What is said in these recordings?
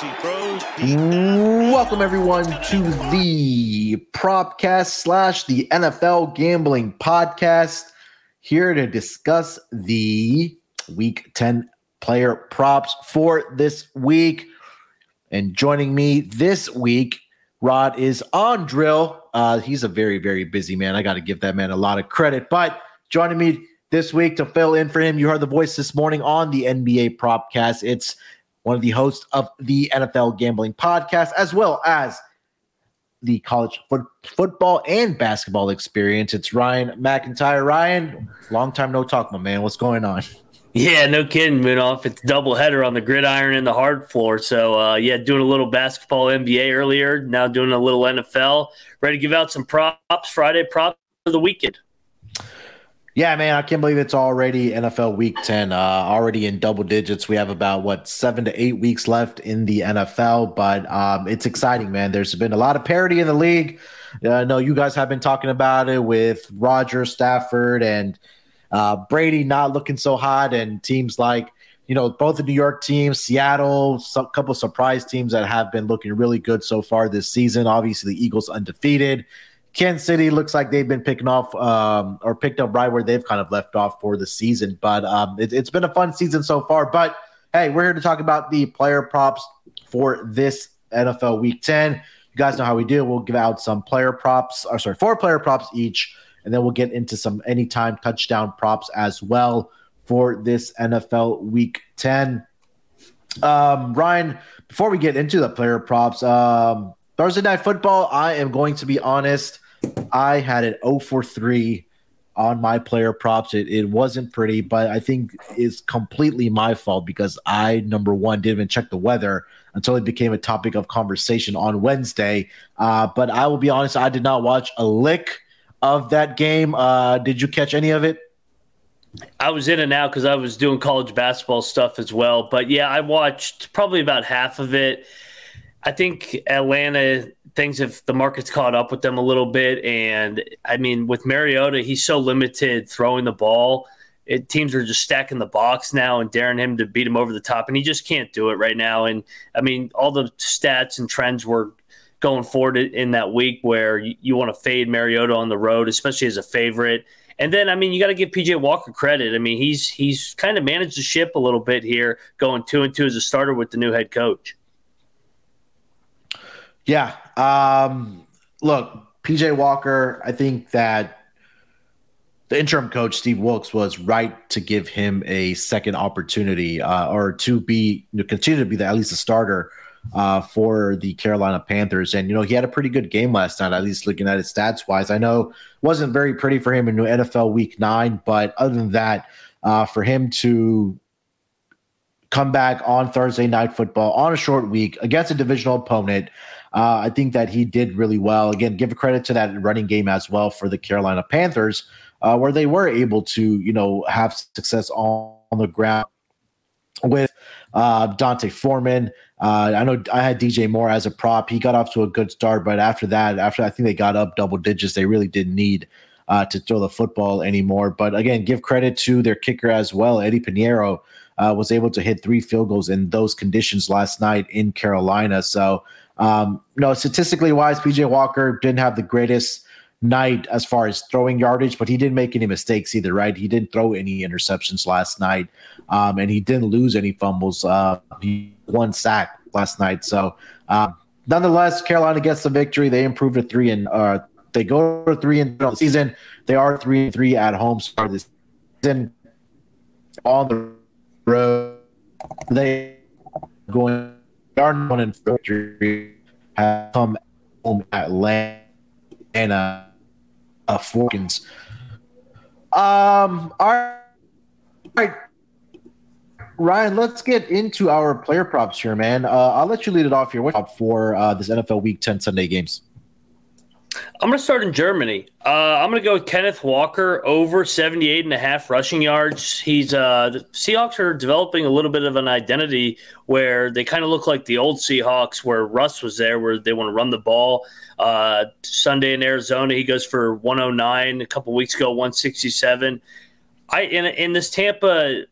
Welcome everyone to the Propcast slash the NFL Gambling Podcast. Here to discuss the Week 10 player props for this week. And joining me this week, Rod is on drill. Uh, he's a very, very busy man. I got to give that man a lot of credit. But joining me this week to fill in for him, you heard the voice this morning on the NBA Propcast. It's one of the hosts of the NFL Gambling Podcast, as well as the college foot, football and basketball experience. It's Ryan McIntyre. Ryan, long time no talk, my man. What's going on? Yeah, no kidding, Munaf. It's double header on the gridiron and the hard floor. So, uh, yeah, doing a little basketball NBA earlier, now doing a little NFL. Ready to give out some props, Friday props for the weekend. Yeah, man, I can't believe it's already NFL Week 10, uh, already in double digits. We have about, what, seven to eight weeks left in the NFL, but um, it's exciting, man. There's been a lot of parity in the league. Uh, I know you guys have been talking about it with Roger Stafford and uh, Brady not looking so hot, and teams like, you know, both the New York teams, Seattle, a couple surprise teams that have been looking really good so far this season. Obviously, the Eagles undefeated. Kansas City looks like they've been picking off um, or picked up right where they've kind of left off for the season. But um, it, it's been a fun season so far. But hey, we're here to talk about the player props for this NFL Week 10. You guys know how we do. We'll give out some player props, or sorry, four player props each, and then we'll get into some anytime touchdown props as well for this NFL Week 10. Um, Ryan, before we get into the player props, um, Thursday night football, I am going to be honest. I had an 0 for 3 on my player props. It, it wasn't pretty, but I think it's completely my fault because I, number one, didn't even check the weather until it became a topic of conversation on Wednesday. Uh, but I will be honest, I did not watch a lick of that game. Uh, did you catch any of it? I was in and out because I was doing college basketball stuff as well. But yeah, I watched probably about half of it. I think Atlanta things have the market's caught up with them a little bit, and I mean with Mariota, he's so limited throwing the ball. It, teams are just stacking the box now and daring him to beat him over the top, and he just can't do it right now. And I mean, all the stats and trends were going forward in that week where you, you want to fade Mariota on the road, especially as a favorite. And then, I mean, you got to give PJ Walker credit. I mean, he's he's kind of managed the ship a little bit here, going two and two as a starter with the new head coach. Yeah. Um, look, PJ Walker, I think that the interim coach, Steve Wilks, was right to give him a second opportunity uh, or to be, you know, continue to be the, at least a starter uh, for the Carolina Panthers. And, you know, he had a pretty good game last night, at least looking at his stats wise. I know wasn't very pretty for him in NFL week nine, but other than that, uh, for him to come back on Thursday night football on a short week against a divisional opponent, uh, I think that he did really well. Again, give credit to that running game as well for the Carolina Panthers, uh, where they were able to, you know, have success on, on the ground with uh, D'Onta Foreman. Uh, I know I had DJ Moore as a prop. He got off to a good start, but after that, after I think they got up double digits, they really didn't need uh, to throw the football anymore. But again, give credit to their kicker as well, Eddy Piñeiro. Uh, was able to hit three field goals in those conditions last night in Carolina. So, um, no, statistically wise, PJ Walker didn't have the greatest night as far as throwing yardage, but he didn't make any mistakes either, right? He didn't throw any interceptions last night, um, and he didn't lose any fumbles. Uh, he one sack last night. So, um, nonetheless, Carolina gets the victory. They improve to three and uh, they go to three and on the season. They are three and three at home start this season. On the road, they going are one in victory have come home Atlanta and uh, Falcons. Um, all right. All right. Ryan, let's get into our player props here, man. Uh, I'll let you lead it off here. What's up for uh, this NFL Week 10 Sunday games? I'm going to start in Germany. Uh, I'm going to go with Kenneth Walker over 78 and a half rushing yards. He's uh, the Seahawks are developing a little bit of an identity where they kind of look like the old Seahawks, where Russ was there, where they want to run the ball. Uh, Sunday in Arizona, he goes for 109. A couple weeks ago, 167. I in in this Tampa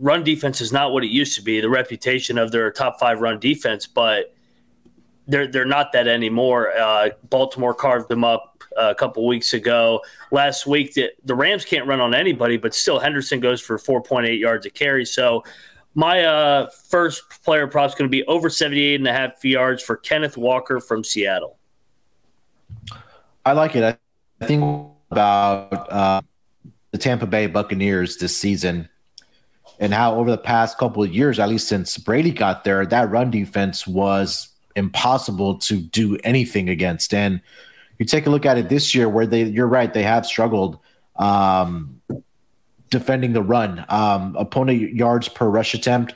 run defense is not what it used to be. The reputation of their top five run defense, but they're they're not that anymore. Uh, Baltimore carved them up uh, a couple weeks ago. Last week, the, the Rams can't run on anybody, but still Henderson goes for 4.8 yards a carry. So my uh, first player prop is going to be over 78 and a half yards for Kenneth Walker from Seattle. I like it. I think about uh, the Tampa Bay Buccaneers this season and how over the past couple of years, at least since Brady got there, that run defense was impossible to do anything against. And you take a look at it this year, where they, you're right, they have struggled um, defending the run. Um, opponent yards per rush attempt.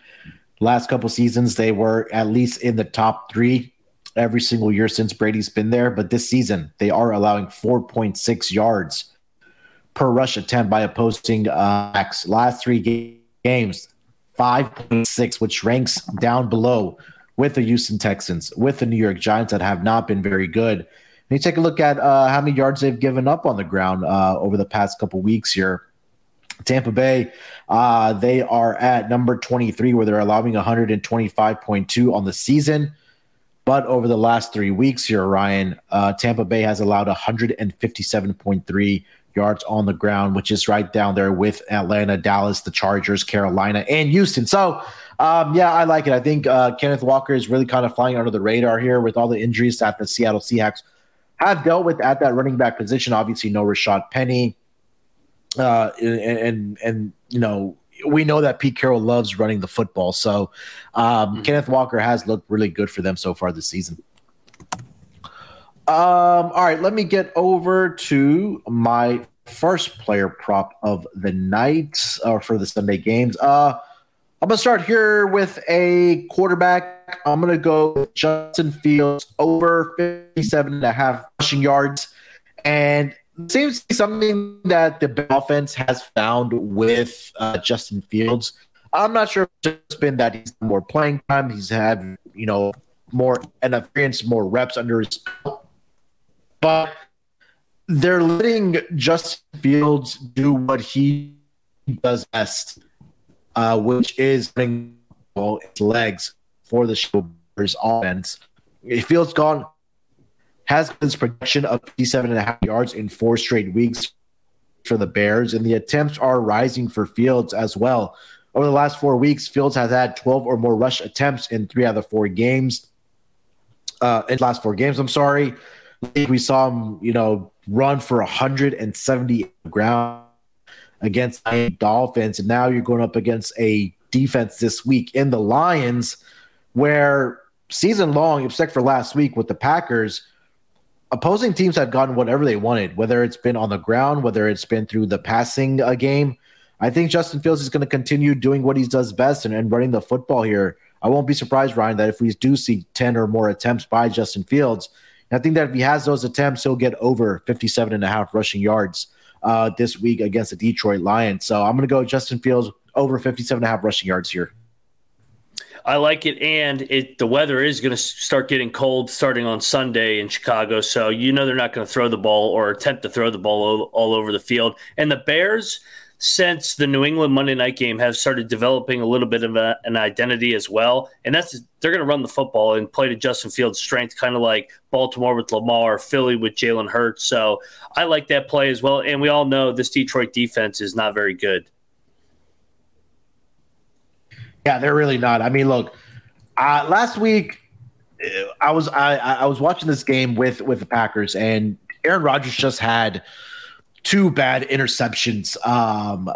Last couple seasons, they were at least in the top three every single year since Brady's been there. But this season, they are allowing 4.6 yards per rush attempt by opposing uh, backs. Last three games, 5.6, which ranks down below with the Houston Texans, with the New York Giants that have not been very good. And you take a look at uh, how many yards they've given up on the ground uh, over the past couple weeks here. Tampa Bay, uh, they are at number 23, where they're allowing 125.2 on the season. But over the last three weeks here, Ryan, uh, Tampa Bay has allowed 157.3 yards on the ground, which is right down there with Atlanta, Dallas, the Chargers, Carolina, and Houston. So, um, yeah, I like it. I think uh, Kenneth Walker is really kind of flying under the radar here with all the injuries that the Seattle Seahawks have dealt with at that running back position. Obviously, no Rashad Penny, uh, and, and and you know we know that Pete Carroll loves running the football. So um, mm-hmm. Kenneth Walker has looked really good for them so far this season. Um, all right, let me get over to my first player prop of the night uh, for the Sunday games. Uh, I'm gonna start here with a quarterback. I'm gonna go Justin Fields over 57 and a half rushing yards, and seems to be something that the offense has found with uh, Justin Fields. I'm not sure if it's been that he's more playing time. He's had you know more and experience, more reps under his belt but they're letting Justin Fields do what he does best, uh, which is bring well his legs for the Steelers offense. Fields gone has his production of 57 and a half yards in four straight weeks for the Bears, and the attempts are rising for Fields as well. Over the last four weeks, Fields has had 12 or more rush attempts in three out of the four games. Uh, in last four games, I'm sorry we saw him, you know, run for 170 ground against the Dolphins, and now you're going up against a defense this week in the Lions, where season long, except for last week with the Packers, opposing teams have gotten whatever they wanted, whether it's been on the ground, whether it's been through the passing uh, game. I think Justin Fields is going to continue doing what he does best and, and running the football here. I won't be surprised, Ryan, that if we do see 10 or more attempts by Justin Fields, I think that if he has those attempts, he'll get over 57 and a half rushing yards uh, this week against the Detroit Lions. So I'm going to go Justin Fields over 57 and a half rushing yards here. I like it, and it the weather is going to start getting cold starting on Sunday in Chicago. So you know they're not going to throw the ball or attempt to throw the ball all, all over the field. And the Bears, since the New England Monday night game have started developing a little bit of a, an identity as well. And that's they're going to run the football and play to Justin Fields' strength, kind of like Baltimore with Lamar, Philly with Jalen Hurts. So I like that play as well. And we all know this Detroit defense is not very good. Yeah, they're really not. I mean, look, uh, last week uh, I was I, I was watching this game with with the Packers, and Aaron Rodgers just had two bad interceptions. Um,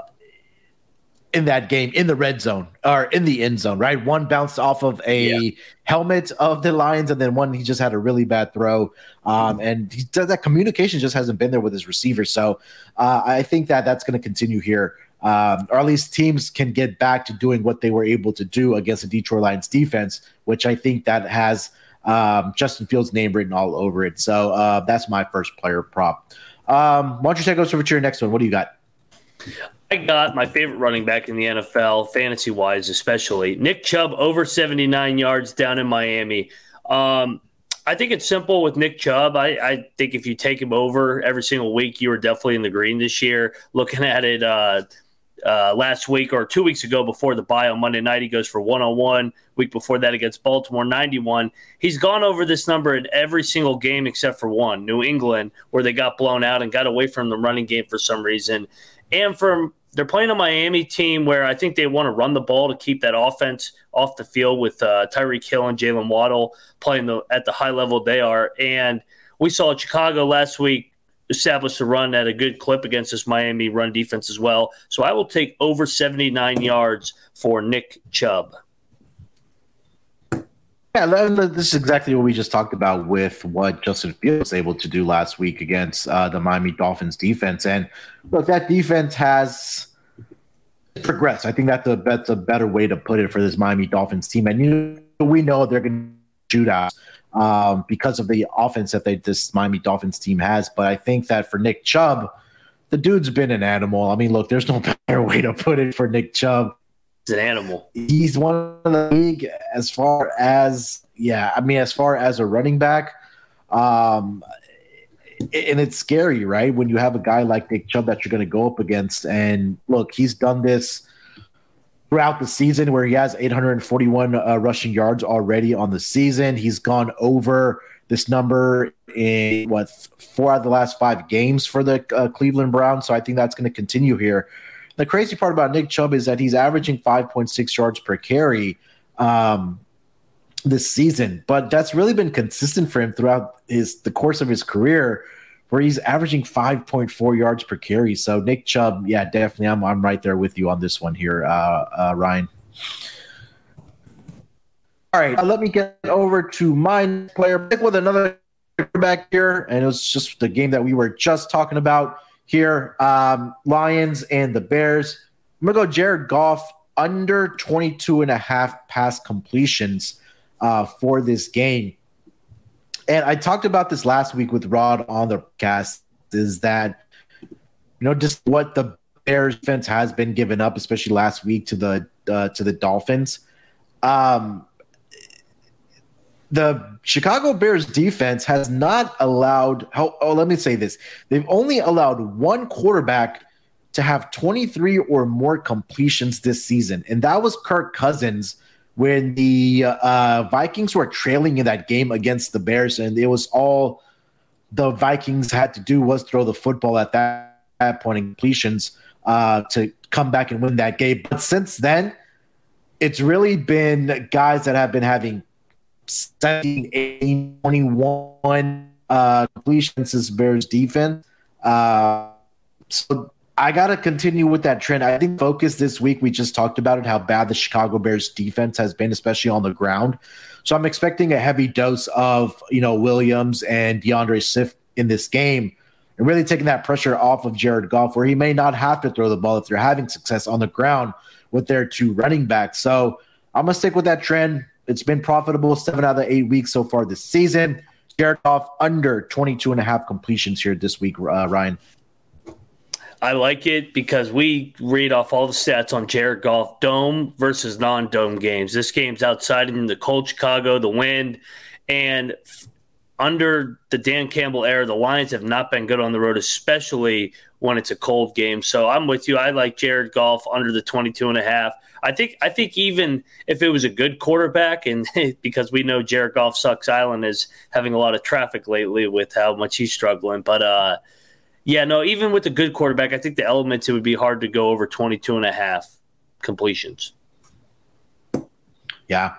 in that game in the red zone or in the end zone, right? One bounced off of a yeah. helmet of the Lions, and then one he just had a really bad throw. Um, and he does that communication just hasn't been there with his receivers. So uh, I think that that's going to continue here. Um, or at least teams can get back to doing what they were able to do against the Detroit Lions defense, which I think that has um, Justin Fields' name written all over it. So uh, that's my first player prop. Um, why don't you take us over to your next one? What do you got? I got my favorite running back in the NFL, fantasy wise, especially Nick Chubb over 79 yards down in Miami. Um, I think it's simple with Nick Chubb. I, I, think if you take him over every single week, you are definitely in the green this year. Looking at it uh, uh, last week or two weeks ago before the bye on Monday night, he goes for 101. Week before that against Baltimore, 91. He's gone over this number in every single game except for one, New England, where they got blown out and got away from the running game for some reason. And from they're playing a Miami team where I think they want to run the ball to keep that offense off the field with uh, Tyreek Hill and Jaylen Waddle playing the, at the high level they are. And we saw Chicago last week establish a run at a good clip against this Miami run defense as well. So I will take over 79 yards for Nick Chubb. Yeah, this is exactly what we just talked about with what Justin Fields was able to do last week against uh, the Miami Dolphins defense. And look, that defense has progressed. I think that's a that's a better way to put it for this Miami Dolphins team. And you we know they're going to shoot out um, because of the offense that they this Miami Dolphins team has. But I think that for Nick Chubb, the dude's been an animal. I mean, look, there's no better way to put it for Nick Chubb an animal. He's one of the league as far as yeah. I mean, as far as a running back, um, and it's scary, right? When you have a guy like Nick Chubb that you're going to go up against, and look, he's done this throughout the season where he has 841 uh, rushing yards already on the season. He's gone over this number in what four out of the last five games for the uh, Cleveland Browns. So I think that's going to continue here. The crazy part about Nick Chubb is that he's averaging 5.6 yards per carry um, this season, but that's really been consistent for him throughout his the course of his career, where he's averaging 5.4 yards per carry. So Nick Chubb, yeah, definitely, I'm I'm right there with you on this one here, uh, uh, Ryan. All right, uh, let me get over to my player pick with another back here, and it was just the game that we were just talking about here. Um, Lions and the Bears. I'm going to go Jared Goff under 22 and a half pass completions uh, for this game. And I talked about this last week with Rod on the cast is that, you know, just what the Bears defense has been given up, especially last week to the uh, to the Dolphins. Um, the Chicago Bears defense has not allowed how oh let me say this. They've only allowed one quarterback to have 23 or more completions this season and that was Kirk Cousins when the uh, Vikings were trailing in that game against the Bears and it was all the Vikings had to do was throw the football at that, that point in completions uh, to come back and win that game. But since then, it's really been guys that have been having 17, 18, 21 uh, completions is Bears defense. Uh, so I got to continue with that trend. I think focus this week, we just talked about it, how bad the Chicago Bears defense has been, especially on the ground. So I'm expecting a heavy dose of, you know, Williams and D'Andre Swift in this game and really taking that pressure off of Jared Goff, where he may not have to throw the ball if they're having success on the ground with their two running backs. So I'm going to stick with that trend. It's been profitable seven out of eight weeks so far this season. Jared Goff under 22 and a half completions here this week, uh, Ryan. I like it because we read off all the stats on Jared Goff dome versus non-dome games. This game's outside in the cold Chicago, the wind, and under the Dan Campbell era, the Lions have not been good on the road, especially when it's a cold game. So I'm with you. I like Jared Goff under the 22 and a half. I think I think even if it was a good quarterback, and because we know Jared Goff sucks, Island is having a lot of traffic lately with how much he's struggling. But uh, yeah, no, even with a good quarterback, I think the elements it would be hard to go over 22 and a half completions. Yeah,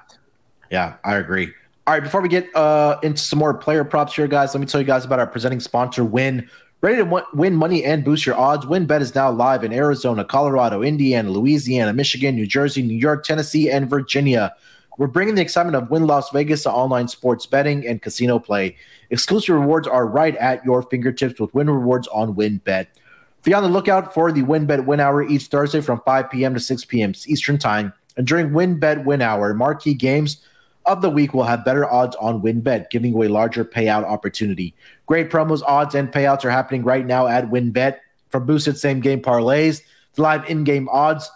yeah, I agree. All right, before we get uh, into some more player props here, guys, let me tell you guys about our presenting sponsor, Win Ready to win money and boost your odds? WynnBET is now live in Arizona, Colorado, Indiana, Louisiana, Michigan, New Jersey, New York, Tennessee, and Virginia. We're bringing the excitement of Wynn Las Vegas to online sports betting and casino play. Exclusive rewards are right at your fingertips with Wynn Rewards on WynnBET. Be on the lookout for the WynnBET Win Hour each Thursday from 5 p.m. to 6 p.m. Eastern Time. And during WynnBET Win Hour, marquee games of the week will have better odds on WynnBET, giving away larger payout opportunity. Great promos, odds, and payouts are happening right now at WynnBET. From boosted same game parlays to live in game odds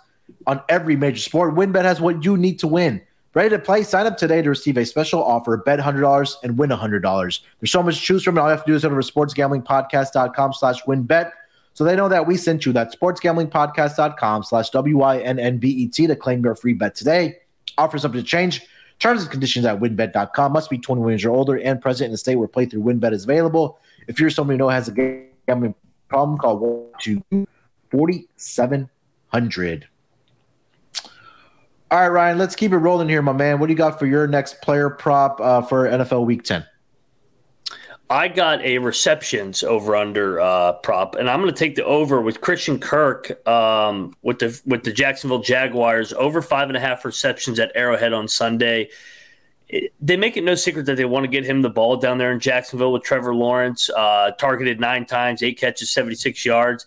on every major sport, WynnBET has what you need to win. Ready to play? Sign up today to receive a special offer. Bet $100 and win $100. There's so much to choose from. And all you have to do is go to sportsgamblingpodcast.com slash wynnbet so they know that we sent you that sportsgamblingpodcast.com slash W-I-N-N-B-E-T to claim your free bet today. Offer subject to change. Terms and conditions at wynnbet.com. Must be 21 years or older and present in a state where playthrough wynnbet is available. If you're someone you know has a gambling problem, call 1 4700 All right, Ryan, let's keep it rolling here, my man. What do you got for your next player prop uh, for NFL Week 10? I got a receptions over under uh, prop, and I'm going to take the over with Christian Kirk um, with the with the Jacksonville Jaguars over five and a half receptions at Arrowhead on Sunday. It, they make it no secret that they want to get him the ball down there in Jacksonville with Trevor Lawrence, uh, targeted nine times, eight catches, 76 yards.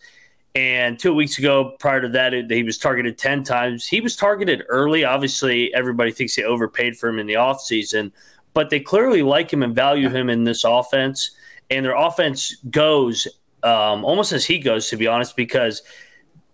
And two weeks ago, prior to that, it, he was targeted 10 times. He was targeted early. Obviously, everybody thinks they overpaid for him in the offseason but they clearly like him and value him in this offense. And their offense goes um, almost as he goes, to be honest, because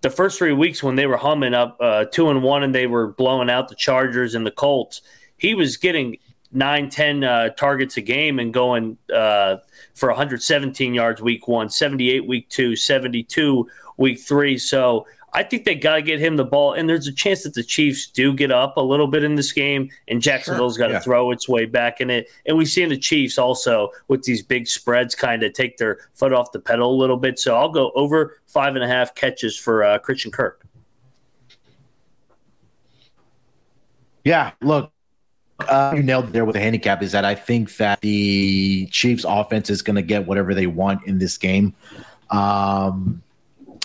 the first three weeks when they were humming up uh, two and one and they were blowing out the Chargers and the Colts, he was getting nine, 10 uh, targets a game and going uh, for 117 yards week one, 78 week two, 72 week three. So I think they got to get him the ball, and there's a chance that the Chiefs do get up a little bit in this game, and Jacksonville's sure. got to yeah. throw its way back in it. And we've seen the Chiefs also with these big spreads kind of take their foot off the pedal a little bit. So I'll go over five and a half catches for uh, Christian Kirk. Yeah, look, uh, you nailed it there with the handicap. Is that I think that the Chiefs' offense is going to get whatever they want in this game. Um,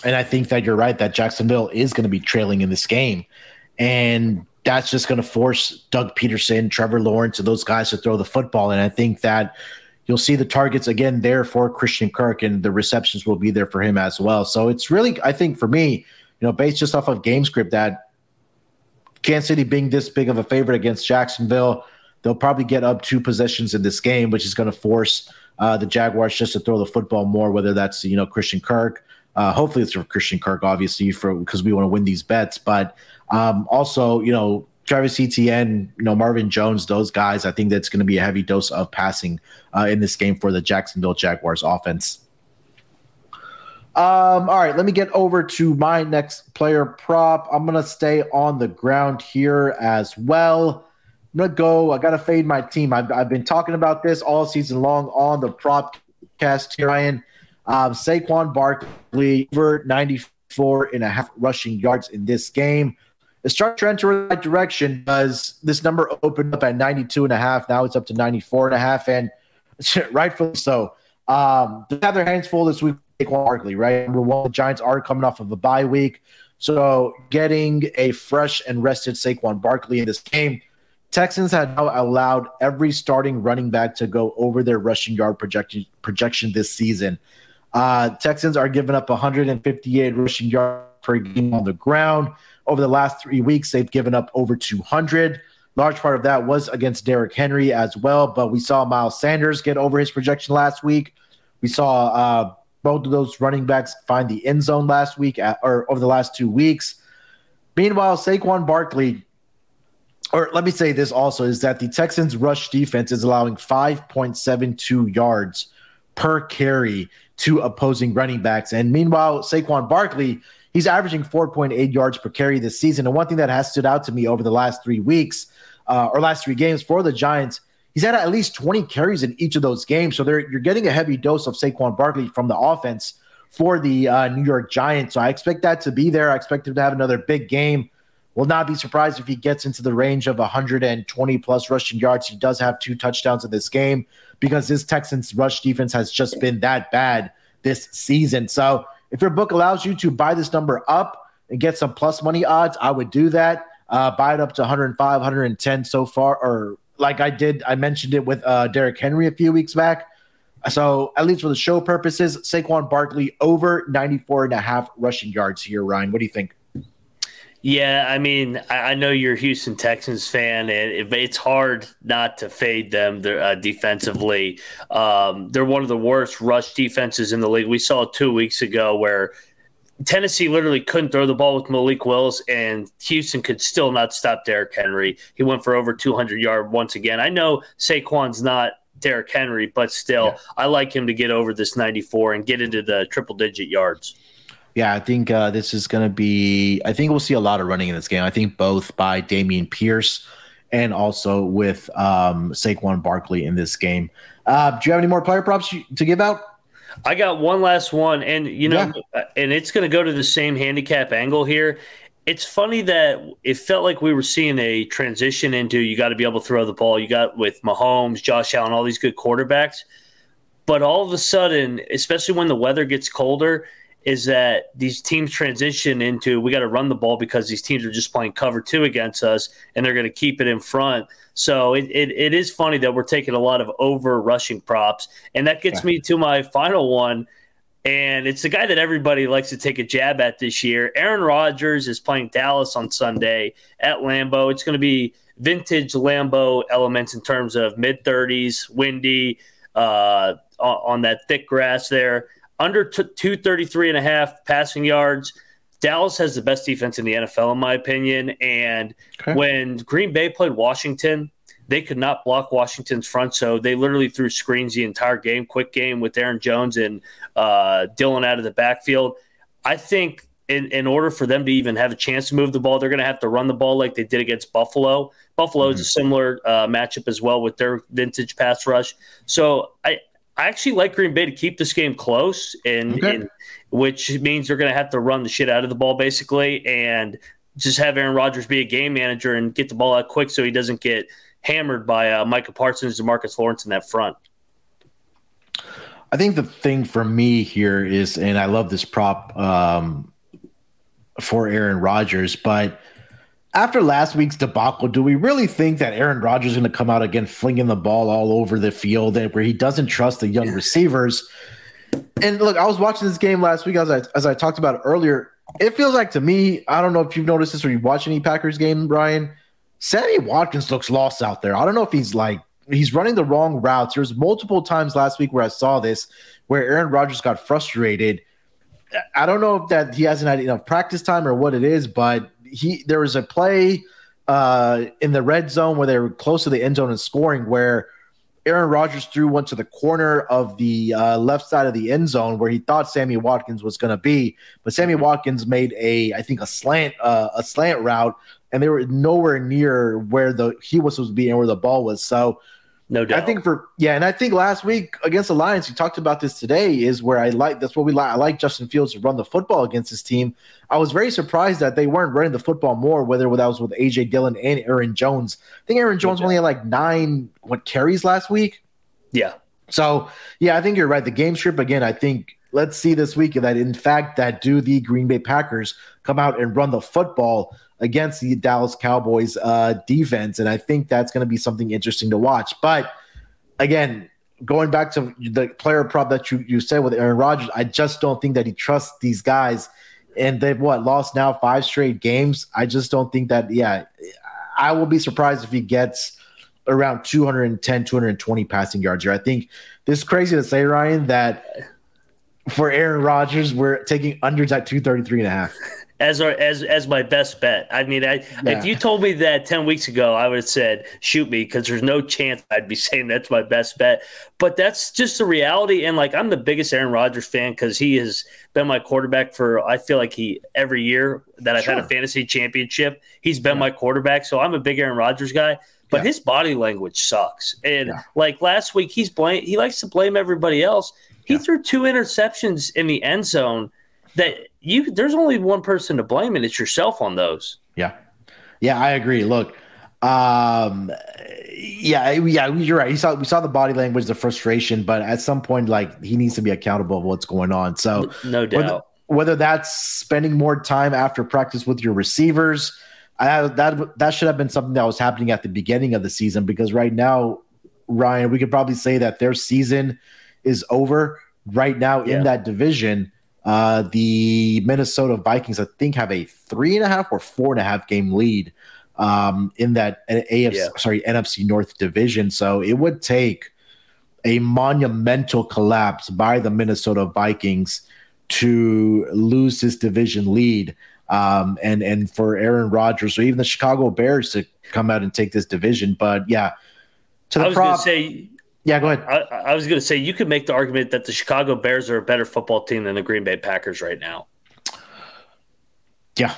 and I think that you're right that Jacksonville is going to be trailing in this game. And that's just going to force Doug Pederson, Trevor Lawrence, and those guys to throw the football. And I think that you'll see the targets again there for Christian Kirk, and the receptions will be there for him as well. So it's really, I think, for me, you know, based just off of game script, that Kansas City being this big of a favorite against Jacksonville, they'll probably get up two possessions in this game, which is going to force uh, the Jaguars just to throw the football more, whether that's you know Christian Kirk uh, hopefully, it's for Christian Kirk, obviously, for because we want to win these bets. But um, also, you know, Travis Etienne, you know, Marvin Jones, those guys. I think that's going to be a heavy dose of passing uh, in this game for the Jacksonville Jaguars offense. Um, all right, let me get over to my next player prop. I'm gonna stay on the ground here as well. I'm gonna go. I gotta fade my team. I've, I've been talking about this all season long on the prop cast here, Ryan. Um, Saquon Barkley over 94 and a half rushing yards in this game. It's starting to to the right direction because this number opened up at 92 and a half. Now it's up to 94 and a half, and rightfully so. Um, they have their hands full this week. Saquon Barkley, right? Number one, the Giants are coming off of a bye week, so getting a fresh and rested Saquon Barkley in this game. Texans had now allowed every starting running back to go over their rushing yard projection projection this season. Uh, Texans are giving up 158 rushing yards per game on the ground. Over the last three weeks, they've given up over 200. Large part of that was against Derrick Henry as well, but we saw Miles Sanders get over his projection last week. We saw uh, both of those running backs find the end zone last week at, or over the last two weeks. Meanwhile, Saquon Barkley, or let me say this also, is that the Texans' rush defense is allowing 5.72 yards per carry to opposing running backs. And meanwhile, Saquon Barkley, he's averaging 4.8 yards per carry this season. And one thing that has stood out to me over the last three weeks uh, or last three games for the Giants, he's had at least 20 carries in each of those games. So you're getting a heavy dose of Saquon Barkley from the offense for the uh, New York Giants. So I expect that to be there. I expect him to have another big game. Will not be surprised if he gets into the range of 120 plus rushing yards. He does have two touchdowns in this game because this Texans rush defense has just been that bad this season. So if your book allows you to buy this number up and get some plus money odds, I would do that. Uh, buy it up to 105, 110 so far, or like I did, I mentioned it with uh, Derrick Henry a few weeks back. So at least for the show purposes, Saquon Barkley over 94 and a half rushing yards here. Ryan, what do you think? Yeah, I mean, I, know you're a Houston Texans fan, and it's hard not to fade them uh, defensively. Um, they're one of the worst rush defenses in the league. We saw two weeks ago where Tennessee literally couldn't throw the ball with Malik Willis, and Houston could still not stop Derrick Henry. He went for over 200 yards once again. I know Saquon's not Derrick Henry, but still, yeah. I like him to get over this 94 and get into the triple digit yards. Yeah, I think uh, this is going to be. I think we'll see a lot of running in this game. I think both by Dameon Pierce and also with um, Saquon Barkley in this game. Uh, do you have any more player props to give out? I got one last one, and you know, yeah. and it's going to go to the same handicap angle here. It's funny that it felt like we were seeing a transition into you got to be able to throw the ball. You got with Mahomes, Josh Allen, all these good quarterbacks, but all of a sudden, especially when the weather gets colder, is that these teams transition into we got to run the ball because these teams are just playing cover two against us and they're going to keep it in front. So it, it, it is funny that we're taking a lot of over rushing props. And that gets yeah. me to my final one. And it's the guy that everybody likes to take a jab at this year. Aaron Rodgers is playing Dallas on Sunday at Lambeau. It's going to be vintage Lambeau elements in terms of mid 30s, windy, uh, on that thick grass there under t- 233 and a half passing yards. Dallas has the best defense in the NFL, in my opinion. And okay. when Green Bay played Washington, they could not block Washington's front. So they literally threw screens the entire game, quick game with Aaron Jones and uh, Dillon out of the backfield. I think in, in order for them to even have a chance to move the ball, they're going to have to run the ball like they did against Buffalo. Buffalo mm-hmm. is a similar uh, matchup as well with their vintage pass rush. So I, I actually like Green Bay to keep this game close, and, okay. and which means they're going to have to run the shit out of the ball basically, and just have Aaron Rodgers be a game manager and get the ball out quick so he doesn't get hammered by uh, Micah Parsons and Marcus Lawrence in that front. I think the thing for me here is, and I love this prop um, for Aaron Rodgers, but after last week's debacle, do we really think that Aaron Rodgers is going to come out again flinging the ball all over the field and where he doesn't trust the young receivers? And look, I was watching this game last week as I as I talked about earlier. It feels like to me, I don't know if you've noticed this or you watch any Packers game, Brian. Sammy Watkins looks lost out there. I don't know if he's like he's running the wrong routes. There's multiple times last week where I saw this where Aaron Rodgers got frustrated. I don't know if that he hasn't had enough practice time or what it is, but he there was a play uh, in the red zone where they were close to the end zone and scoring where Aaron Rodgers threw one to the corner of the uh, left side of the end zone where he thought Sammy Watkins was going to be, but Sammy Watkins made a I think a slant uh, a slant route and they were nowhere near where the he was supposed to be and where the ball was. So no doubt. I think for yeah, and I think last week against the Lions, you talked about this today, is where I like that's what we like. I like Justin Fields to run the football against his team. I was very surprised that they weren't running the football more, whether that was with AJ Dillon and Aaron Jones. I think Aaron Jones only had like nine what carries last week. Yeah. So yeah, I think you're right. The game strip again, I think let's see this week that in fact that do the Green Bay Packers come out and run the football against the Dallas Cowboys uh, defense. And I think that's going to be something interesting to watch. But again, going back to the player prop that you, you said with Aaron Rodgers, I just don't think that he trusts these guys. And they've what lost now five straight games. I just don't think that, yeah, I will be surprised if he gets around 210, 220 passing yards here. I think this is crazy to say, Ryan, that for Aaron Rodgers, we're taking unders at 233 and a half as our as as my best bet. I mean, I, yeah. if you told me that ten weeks ago, I would have said shoot me because there's no chance I'd be saying that's my best bet. But that's just the reality. And like I'm the biggest Aaron Rodgers fan because he has been my quarterback for I feel like he every year that I've sure. had a fantasy championship, he's been yeah. my quarterback. So I'm a big Aaron Rodgers guy. But yeah. his body language sucks. And like last week, he's blame he likes to blame everybody else. He threw two interceptions in the end zone that you there's only one person to blame, and it's yourself on those. Yeah, yeah, I agree. Look, Um, yeah, yeah, you're right. He saw we saw the body language, the frustration, but at some point, like he needs to be accountable of what's going on. So no doubt. Whether, whether that's spending more time after practice with your receivers, I, that that should have been something that was happening at the beginning of the season because right now, Ryan, we could probably say that their season is over right now yeah. in that division. Uh, the Minnesota Vikings, I think, have a three and a half or four and a half game lead um, in that AFC, yeah. sorry, NFC North division. So it would take a monumental collapse by the Minnesota Vikings to lose this division lead. Um, and and for Aaron Rodgers or even the Chicago Bears to come out and take this division. But yeah, to the I was prop, say, yeah, go ahead. I, I was going to say you could make the argument that the Chicago Bears are a better football team than the Green Bay Packers right now. Yeah,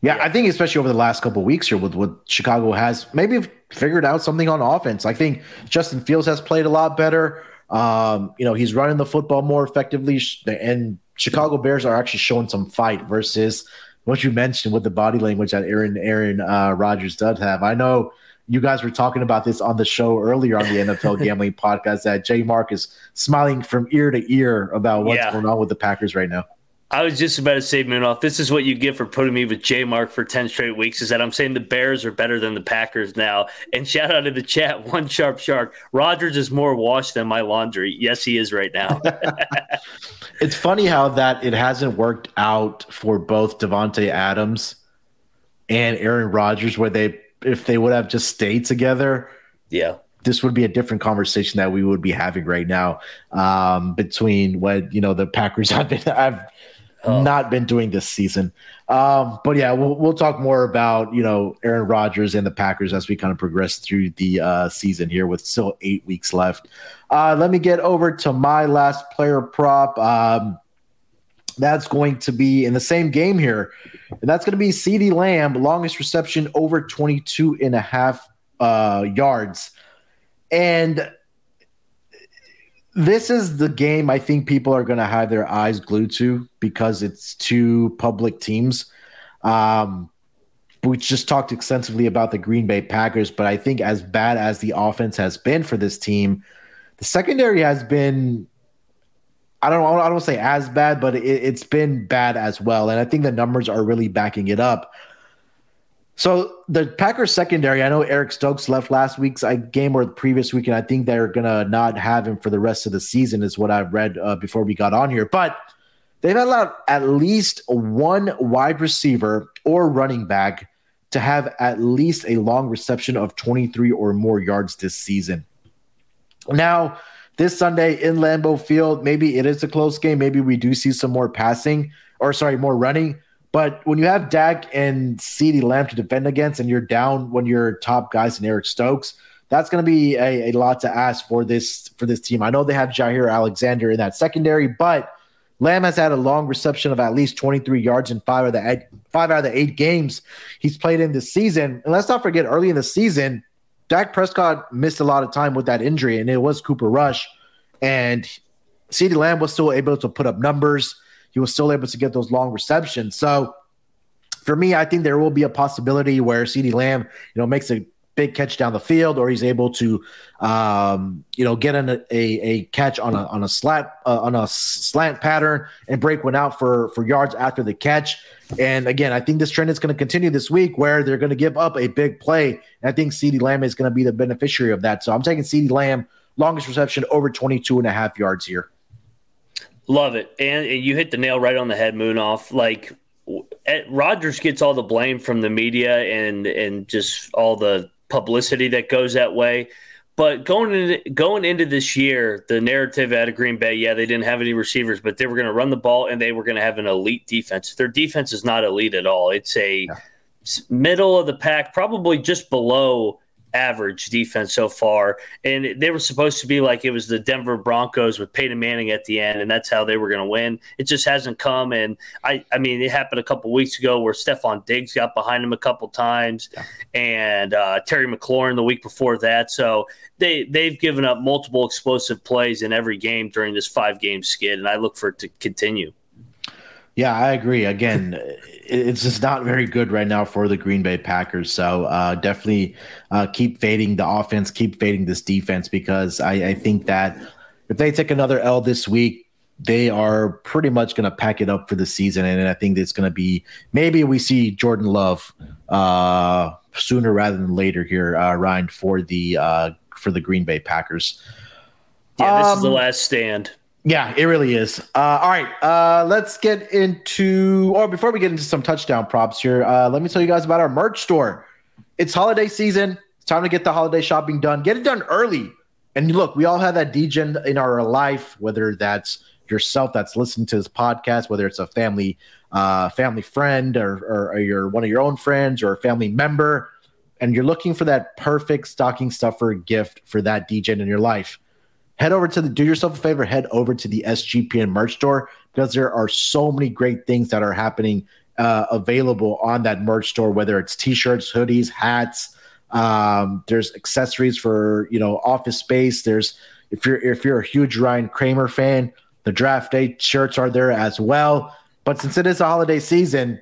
yeah, yeah, I think especially over the last couple weeks here with what Chicago has maybe figured out something on offense. I think Justin Fields has played a lot better. Um, you know, he's running the football more effectively, and Chicago Bears are actually showing some fight versus what you mentioned with the body language that Aaron Aaron uh, Rodgers does have. I know you guys were talking about this on the show earlier on the NFL Gambling Podcast that J Mark is smiling from ear to ear about what's yeah. going on with the Packers right now. I was just about to say, Munaf, this is what you get for putting me with J Mark for 10 straight weeks is that I'm saying the Bears are better than the Packers now. And shout out to the chat, one sharp shark. Rodgers is more washed than my laundry. Yes, he is right now. it's funny how that it hasn't worked out for both Davante Adams and Aaron Rodgers, where they, if they would have just stayed together. Yeah this would be a different conversation that we would be having right now um, between what you know the Packers have been have oh. not been doing this season. Um, but yeah, we'll we'll talk more about you know Aaron Rodgers and the Packers as we kind of progress through the uh, season here with still eight weeks left. Uh, let me get over to my last player prop. Um, that's going to be in the same game here. And that's going to be CeeDee Lamb, longest reception over 22 and a half uh, yards. And this is the game I think people are going to have their eyes glued to because it's two public teams. Um, we just talked extensively about the Green Bay Packers, but I think as bad as the offense has been for this team, the secondary has been. I don't. I don't say as bad, but it, it's been bad as well, and I think the numbers are really backing it up. So the Packers secondary, I know Eric Stokes left last week's game or the previous week, and I think they're gonna not have him for the rest of the season, is what I've read uh, before we got on here. But they've allowed at least one wide receiver or running back to have at least a long reception of 23 or more yards this season. Now, this Sunday in Lambeau Field, maybe it is a close game. Maybe we do see some more passing, or sorry, more running. But when you have Dak and CeeDee Lamb to defend against, and you're down when your top guys and Eric Stokes, that's going to be a, a, lot to ask for this for this team. I know they have Jaire Alexander in that secondary, but Lamb has had a long reception of at least 23 yards in five of the eight, five out of the eight games he's played in this season. And let's not forget, early in the season, Dak Prescott missed a lot of time with that injury, and it was Cooper Rush, and CeeDee Lamb was still able to put up numbers he was still able to get those long receptions. So for me, I think there will be a possibility where CeeDee Lamb, you know, makes a big catch down the field, or he's able to, um, you know, get in a, a, catch on a on a slant uh, on a slant pattern and break one out for for yards after the catch. And again, I think this trend is going to continue this week where they're going to give up a big play. And I think CeeDee Lamb is going to be the beneficiary of that. So I'm taking CeeDee Lamb, longest reception over 22 and a half yards here. Love it, and, and you hit the nail right on the head, Munaf. Like Rodgers gets all the blame from the media and and just all the publicity that goes that way. But going into going into this year, the narrative out of Green Bay, yeah, they didn't have any receivers, but they were going to run the ball and they were going to have an elite defense. Their defense is not elite at all. It's a yeah. middle of the pack, probably just below average defense so far. And they were supposed to be like it was the Denver Broncos with Peyton Manning at the end, and that's how they were going to win. It just hasn't come. And I, I mean, it happened a couple weeks ago where Stefon Diggs got behind him a couple times, yeah. and uh, Terry McLaurin the week before that. So they they've given up multiple explosive plays in every game during this five game skid, and I look for it to continue. Yeah, I agree. Again, it's just not very good right now for the Green Bay Packers. So uh, definitely uh, keep fading the offense, keep fading this defense because I, I think that if they take another L this week, they are pretty much going to pack it up for the season. And I think it's going to be maybe we see Jordan Love uh, sooner rather than later here, uh, Ryan, for the uh, for the Green Bay Packers. Yeah, this um, is the um, last stand. Yeah, it really is. Uh, all right, uh, let's get into. Or before we get into some touchdown props here, uh, let me tell you guys about our merch store. It's holiday season. It's time to get the holiday shopping done. Get it done early. And look, we all have that degen in our life, whether that's yourself that's listening to this podcast, whether it's a family uh, family friend or, or, or you're one of your own friends or a family member, and you're looking for that perfect stocking stuffer gift for that degen in your life. Head over to the do yourself a favor, head over to the SGPN merch store because there are so many great things that are happening uh, available on that merch store, whether it's t-shirts, hoodies, hats, um, there's accessories for you know office space. There's if you're if you're a huge Ryan Kramer fan, the draft day shirts are there as well. But since it is a holiday season,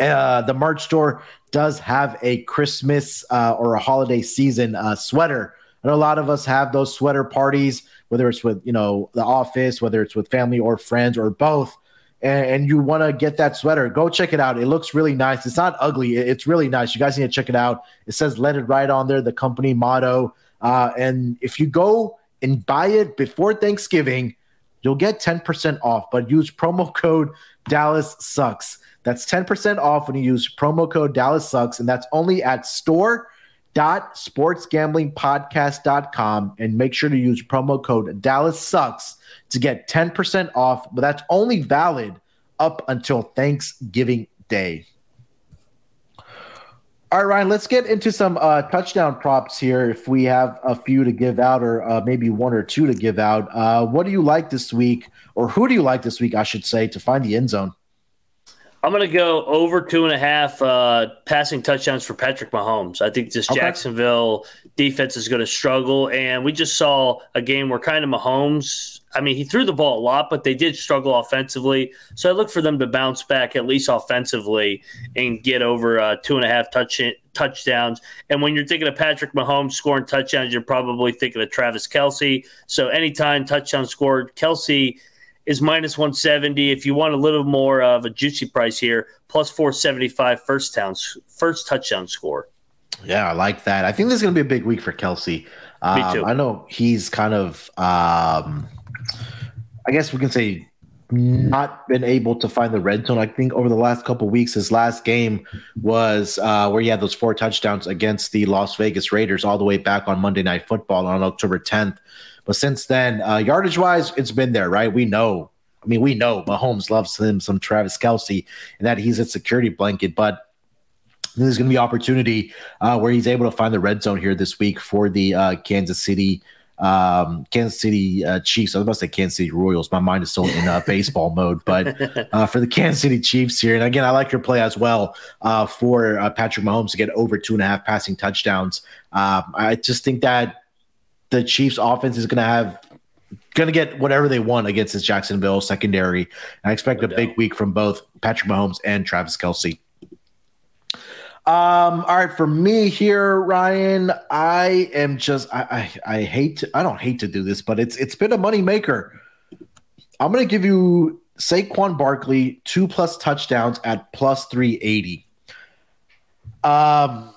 uh, the merch store does have a Christmas uh, or a holiday season uh, sweater. A lot of us have those sweater parties, whether it's with you know the office, whether it's with family or friends or both. And, and you want to get that sweater, go check it out. It looks really nice. It's not ugly. It's really nice. You guys need to check it out. It says "Let It Ride" on there, the company motto. Uh, and if you go and buy it before Thanksgiving, you'll get 10% off, but use promo code Dallas Sucks. That's 10% off when you use promo code Dallas Sucks, and that's only at store.sportsgamblingpodcast.com. And make sure to use promo code Dallas Sucks to get 10% off, but that's only valid up until Thanksgiving Day. All right, Ryan, let's get into some uh, touchdown props here. If we have a few to give out, or uh, maybe one or two to give out, uh, what do you like this week, or who do you like this week, I should say, to find the end zone? I'm going to go over two and a half uh, passing touchdowns for Patrick Mahomes. I think this okay. Jacksonville defense is going to struggle, and we just saw a game where kind of Mahomes I mean, he threw the ball a lot, but they did struggle offensively. So I look for them to bounce back at least offensively and get over uh, two and a half touch touchdowns. And when you're thinking of Patrick Mahomes scoring touchdowns, you're probably thinking of Travis Kelce. So anytime touchdown scored, Kelce is minus 170. If you want a little more of a juicy price here, plus 475 first towns, first touchdown score. Yeah, I like that. I think this is going to be a big week for Kelce. Um, Me too. I know he's kind of um, I guess we can say not been able to find the red zone. I think over the last couple weeks, his last game was uh, where he had those four touchdowns against the Las Vegas Raiders all the way back on Monday Night Football on October 10th. But since then, uh, yardage wise, it's been there, right? We know. I mean, we know Mahomes loves him some Travis Kelce and that he's a security blanket, but there's going to be opportunity uh, where he's able to find the red zone here this week for the uh, Kansas City um, Kansas City uh, Chiefs. I was about to say Kansas City Royals. My mind is still in uh, baseball mode, but uh, for the Kansas City Chiefs here, and again, I like your play as well uh, for uh, Patrick Mahomes to get over two and a half passing touchdowns. Um, I just think that the Chiefs' offense is going to have going to get whatever they want against this Jacksonville secondary. And I expect no a doubt. big week from both Patrick Mahomes and Travis Kelce. Um, all right, for me here, Ryan, I am just I, I I hate to I don't hate to do this, but it's it's been a money maker. I'm gonna give you Saquon Barkley two plus touchdowns at plus three eighty. Um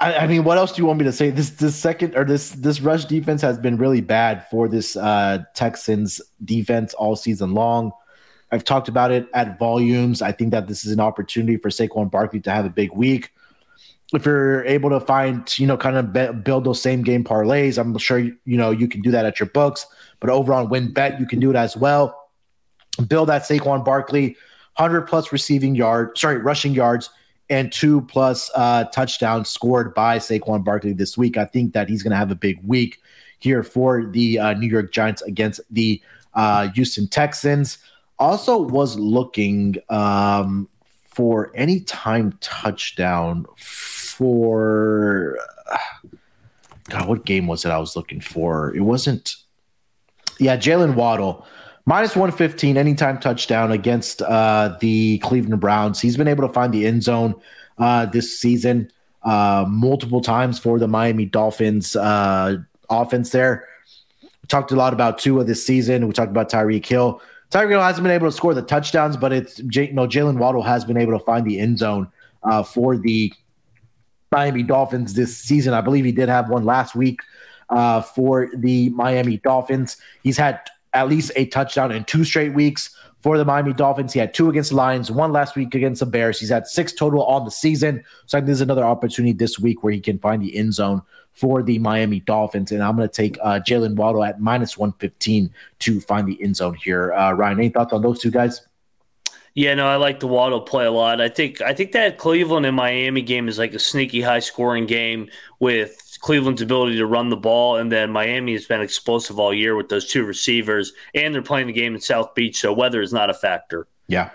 I, I, mean, what else do you want me to say? This this second or this this rush defense has been really bad for this uh Texans defense all season long. I've talked about it at volumes. I think that this is an opportunity for Saquon Barkley to have a big week. If you're able to find, you know, kind of be, build those same game parlays, I'm sure you know you can do that at your books. But over on WynnBET, you can do it as well. Build that Saquon Barkley, 100 plus receiving yard, sorry, rushing yards, and two plus uh, touchdowns scored by Saquon Barkley this week. I think that he's going to have a big week here for the uh, New York Giants against the uh, Houston Texans. Also, was looking um, for any time touchdown for. God, what game was it I was looking for? It wasn't. Yeah, Jaylen Waddle minus 115 anytime touchdown against uh, the Cleveland Browns. He's been able to find the end zone uh, this season uh, multiple times for the Miami Dolphins uh, offense there. We talked a lot about Tua this season. We talked about Tyreek Hill. Tyreek Hill hasn't been able to score the touchdowns, but it's you Jaylen Waddle has been able to find the end zone uh, for the Miami Dolphins this season. I believe he did have one last week uh, for the Miami Dolphins. He's had at least a touchdown in two straight weeks for the Miami Dolphins. He had two against the Lions, one last week against the Bears. He's had six total on the season. So I think there's another opportunity this week where he can find the end zone for the Miami Dolphins. And I'm going to take uh, Jaylen Waddle at minus 115 to find the end zone here. Uh, Ryan, any thoughts on those two guys? Yeah, no, I like the Waddle play a lot. I think I think that Cleveland and Miami game is like a sneaky high scoring game with Cleveland's ability to run the ball, and then Miami has been explosive all year with those two receivers, and they're playing the game in South Beach, so weather is not a factor. Yeah.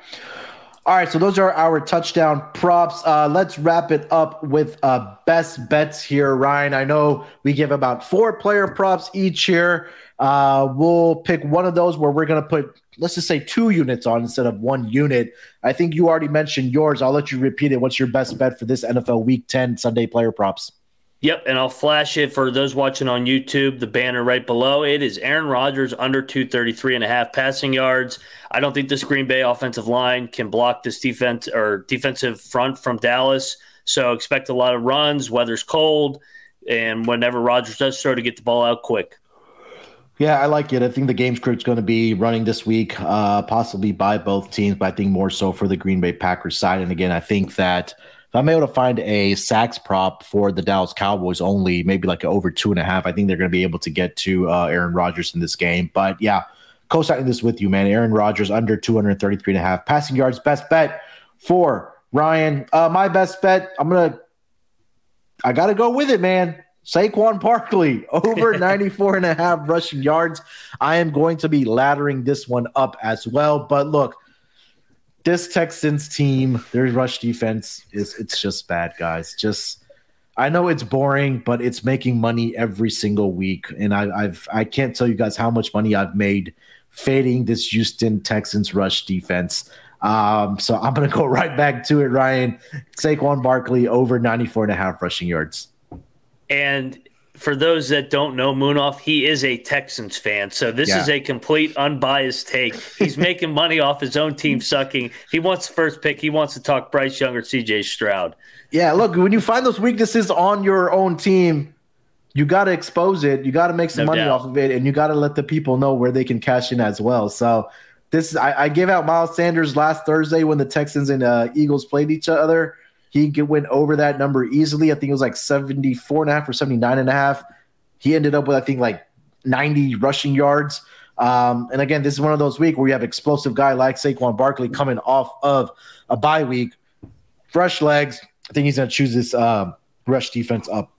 All right, so those are our touchdown props. Uh, let's wrap it up with uh, best bets here, Ryan. I know we give about four player props each here. Uh, we'll pick one of those where we're going to put, let's just say, two units on instead of one unit. I think you already mentioned yours. I'll let you repeat it. What's your best bet for this NFL Week 10 Sunday player props? Yep, and I'll flash it for those watching on YouTube, the banner right below. It is Aaron Rodgers under 233 and a half passing yards. I don't think this Green Bay offensive line can block this defense or defensive front from Dallas. So expect a lot of runs, weather's cold, and whenever Rodgers does throw to get the ball out quick. Yeah, I like it. I think the game script's going to be running this week, uh, possibly by both teams, but I think more so for the Green Bay Packers side. And again, I think that – if I'm able to find a sacks prop for the Dallas Cowboys only, maybe like over two and a half, I think they're going to be able to get to uh, Aaron Rodgers in this game. But yeah, co-signing this with you, man. Aaron Rodgers under 233 and a half passing yards. Best bet for Ryan. Uh, my best bet, I'm going to, I got to go with it, man. Saquon Barkley over 94 and a half rushing yards. I am going to be laddering this one up as well. But look, this Texans team, their rush defense is it's just bad, guys. Just I know it's boring, but it's making money every single week, and I, I've I can't tell you guys how much money I've made fading this Houston Texans rush defense. Um, so I'm gonna go right back to it, Ryan. Saquon Barkley over 94 and a half rushing yards. And for those that don't know Munaf, he is a Texans fan. So this yeah. is a complete unbiased take. He's making money off his own team sucking. He wants the first pick. He wants to talk Bryce Young or CJ Stroud. Yeah, look, when you find those weaknesses on your own team, you got to expose it. You got to make some no money doubt. off of it, and you got to let the people know where they can cash in as well. So this, I, I gave out Miles Sanders last Thursday when the Texans and uh, Eagles played each other. He went over that number easily. I think it was like 74 and a half or 79 and a half. He ended up with, I think, like 90 rushing yards. Um, and again, this is one of those weeks where you have explosive guy like Saquon Barkley coming off of a bye week, fresh legs. I think he's going to choose this uh, rush defense up.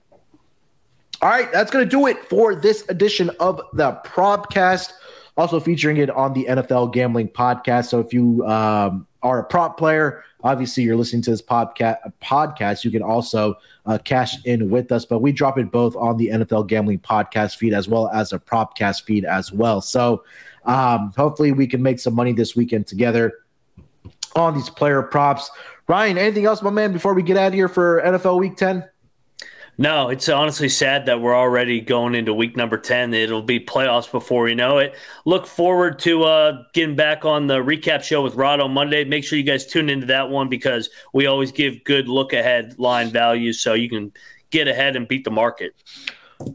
All right, that's going to do it for this edition of the Propcast. Also featuring it on the NFL Gambling Podcast. So if you um, are a prop player, obviously you're listening to this podcast podcast. You can also uh, cash in with us but we drop it both on the nfl gambling podcast feed as well as a propcast feed as well. So um, hopefully we can make some money this weekend together on these player props. Ryan anything else my man before we get out of here for nfl week 10 no, it's honestly sad that we're already going into week number 10. It'll be playoffs before we know it. Look forward to uh, getting back on the recap show with Rod on Monday. Make sure you guys tune into that one because we always give good look ahead line values so you can get ahead and beat the market.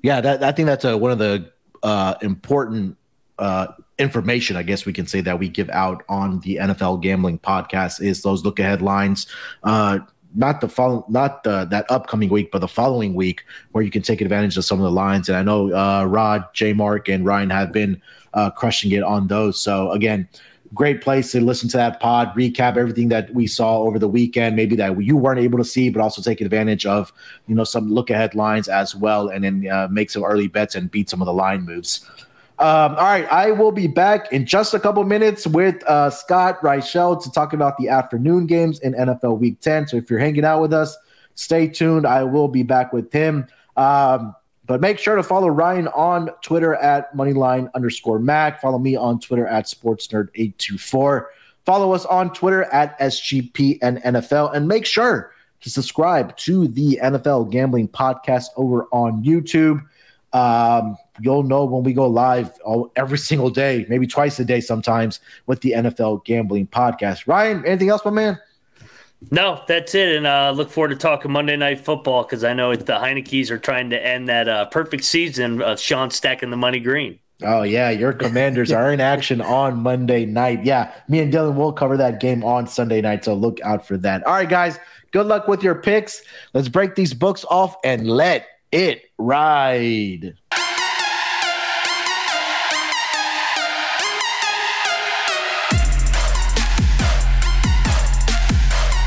Yeah, that, I think that's a, one of the uh, important uh, information, I guess we can say that we give out on the NFL gambling podcast is those look ahead lines. Not the follow, not the, that upcoming week, but the following week, where you can take advantage of some of the lines. And I know uh, Rod, J. Mark, and Ryan have been uh, crushing it on those. So again, great place to listen to that pod, recap everything that we saw over the weekend, maybe that you weren't able to see, but also take advantage of you know some look ahead lines as well, and then uh, make some early bets and beat some of the line moves. Um, all right, I will be back in just a couple minutes with uh, Scott Reichel to talk about the afternoon games in NFL Week 10. So if you're hanging out with us, stay tuned. I will be back with him. Um, But make sure to follow Ryan on Twitter at moneyline underscore Mac. Follow me on Twitter at sportsnerd824. Follow us on Twitter at SGP and NFL. And make sure to subscribe to the NFL Gambling Podcast over on YouTube. Um, you'll know when we go live all, every single day, maybe twice a day sometimes with the NFL Gambling Podcast. Ryan, anything else, my man? No, that's it. And uh, look forward to talking Monday Night Football because I know the Heinicke's are trying to end that uh, perfect season of Sean stacking the money green. Oh yeah, your Commanders are in action on Monday night. Yeah, me and Dylan will cover that game on Sunday night, so look out for that. All right, guys, good luck with your picks. Let's break these books off and let it ride.